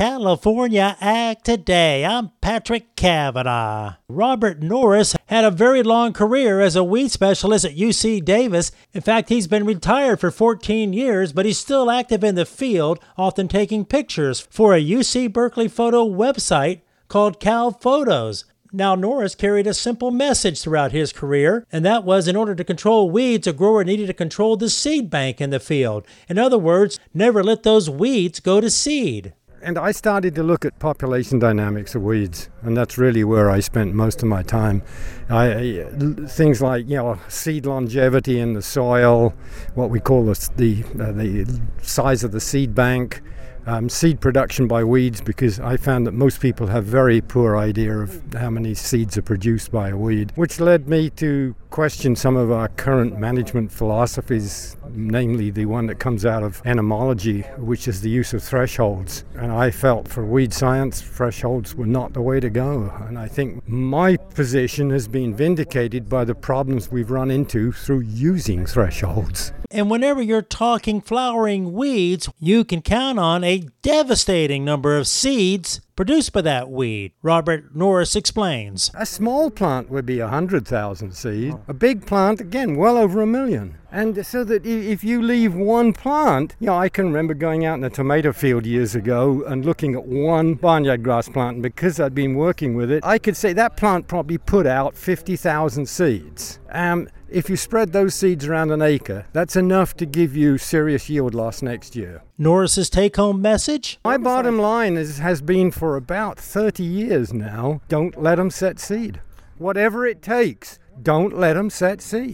California Ag Today. I'm Patrick Cavanaugh. Robert Norris had a very long career as a weed specialist at UC Davis. In fact, he's been retired for 14 years, but he's still active in the field, often taking pictures for a UC Berkeley photo website called Cal Photos. Now, Norris carried a simple message throughout his career, and that was in order to control weeds, a grower needed to control the seed bank in the field. In other words, never let those weeds go to seed. And I started to look at population dynamics of weeds, and that's really where I spent most of my time. I, things like you know seed longevity in the soil, what we call the the, uh, the size of the seed bank, um, seed production by weeds because I found that most people have very poor idea of how many seeds are produced by a weed, which led me to question some of our current management philosophies, namely the one that comes out of entomology, which is the use of thresholds. And I felt for weed science, thresholds were not the way to go. And I think my position has been vindicated by the problems we've run into through using thresholds. And whenever you're talking flowering weeds, you can count on a devastating number of seeds produced by that weed. Robert Norris explains. A small plant would be 100,000 seeds. A big plant, again, well over a million. And so that if you leave one plant, you know, I can remember going out in a tomato field years ago and looking at one barnyard grass plant, and because I'd been working with it, I could say that plant probably put out 50,000 seeds. Um, if you spread those seeds around an acre, that's enough to give you serious yield loss next year. Norris's take home message? My bottom line is, has been for about 30 years now don't let them set seed. Whatever it takes, don't let them set seed.